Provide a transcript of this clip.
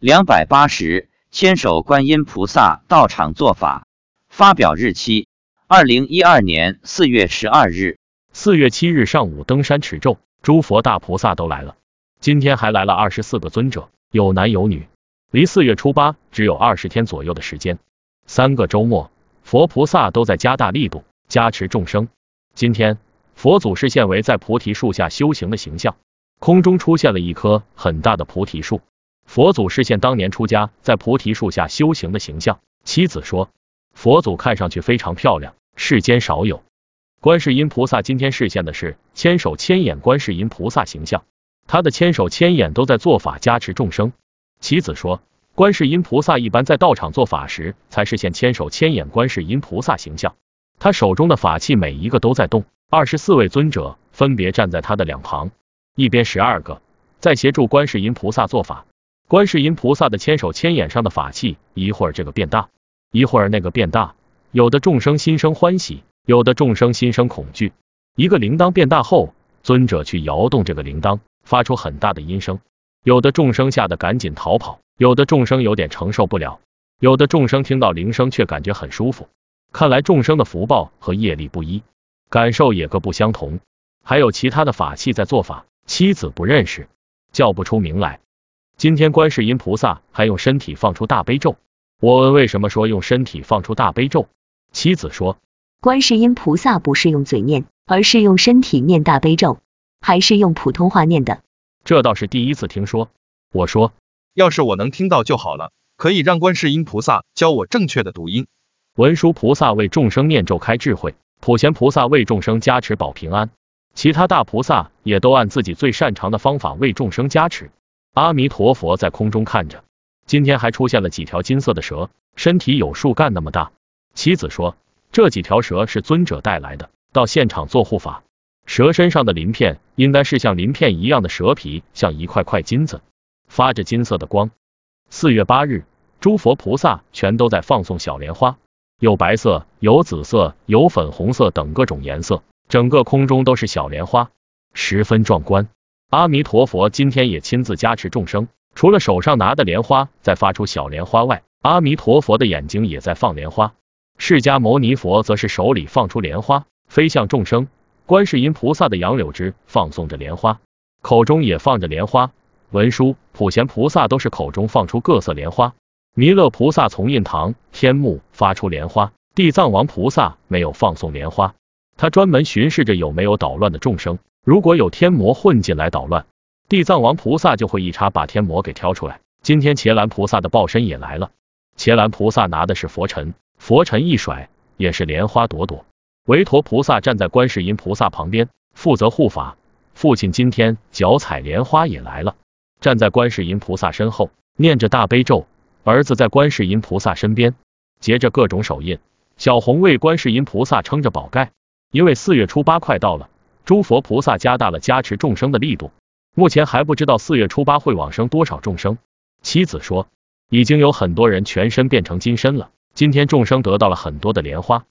两百八十，千手观音菩萨到场做法。发表日期：二零一二年四月十二日。四月七日上午登山持咒，诸佛大菩萨都来了。今天还来了二十四个尊者，有男有女。离四月初八只有二十天左右的时间，三个周末，佛菩萨都在加大力度加持众生。今天，佛祖是现为在菩提树下修行的形象，空中出现了一棵很大的菩提树。佛祖示现当年出家在菩提树下修行的形象。妻子说，佛祖看上去非常漂亮，世间少有。观世音菩萨今天示现的是千手千眼观世音菩萨形象，他的千手千眼都在做法加持众生。妻子说，观世音菩萨一般在道场做法时才实现千手千眼观世音菩萨形象，他手中的法器每一个都在动，二十四位尊者分别站在他的两旁，一边十二个在协助观世音菩萨做法。观世音菩萨的千手千眼上的法器，一会儿这个变大，一会儿那个变大，有的众生心生欢喜，有的众生心生恐惧。一个铃铛变大后，尊者去摇动这个铃铛，发出很大的音声，有的众生吓得赶紧逃跑，有的众生有点承受不了，有的众生听到铃声却感觉很舒服。看来众生的福报和业力不一，感受也各不相同。还有其他的法器在做法，妻子不认识，叫不出名来。今天观世音菩萨还用身体放出大悲咒。我问为什么说用身体放出大悲咒，妻子说，观世音菩萨不是用嘴念，而是用身体念大悲咒，还是用普通话念的。这倒是第一次听说。我说，要是我能听到就好了，可以让观世音菩萨教我正确的读音。文殊菩萨为众生念咒开智慧，普贤菩萨为众生加持保平安，其他大菩萨也都按自己最擅长的方法为众生加持。阿弥陀佛在空中看着，今天还出现了几条金色的蛇，身体有树干那么大。妻子说，这几条蛇是尊者带来的，到现场做护法。蛇身上的鳞片应该是像鳞片一样的蛇皮，像一块块金子，发着金色的光。四月八日，诸佛菩萨全都在放送小莲花，有白色，有紫色，有粉红色等各种颜色，整个空中都是小莲花，十分壮观。阿弥陀佛今天也亲自加持众生，除了手上拿的莲花在发出小莲花外，阿弥陀佛的眼睛也在放莲花。释迦牟尼佛则是手里放出莲花，飞向众生。观世音菩萨的杨柳枝放送着莲花，口中也放着莲花。文殊、普贤菩萨都是口中放出各色莲花。弥勒菩萨从印堂、天目发出莲花。地藏王菩萨没有放送莲花，他专门巡视着有没有捣乱的众生。如果有天魔混进来捣乱，地藏王菩萨就会一叉把天魔给挑出来。今天伽蓝菩萨的报身也来了，伽蓝菩萨拿的是佛尘，佛尘一甩也是莲花朵朵。韦陀菩萨站在观世音菩萨旁边，负责护法。父亲今天脚踩莲花也来了，站在观世音菩萨身后，念着大悲咒。儿子在观世音菩萨身边，结着各种手印。小红为观世音菩萨撑着宝盖，因为四月初八快到了。诸佛菩萨加大了加持众生的力度，目前还不知道四月初八会往生多少众生。妻子说，已经有很多人全身变成金身了。今天众生得到了很多的莲花。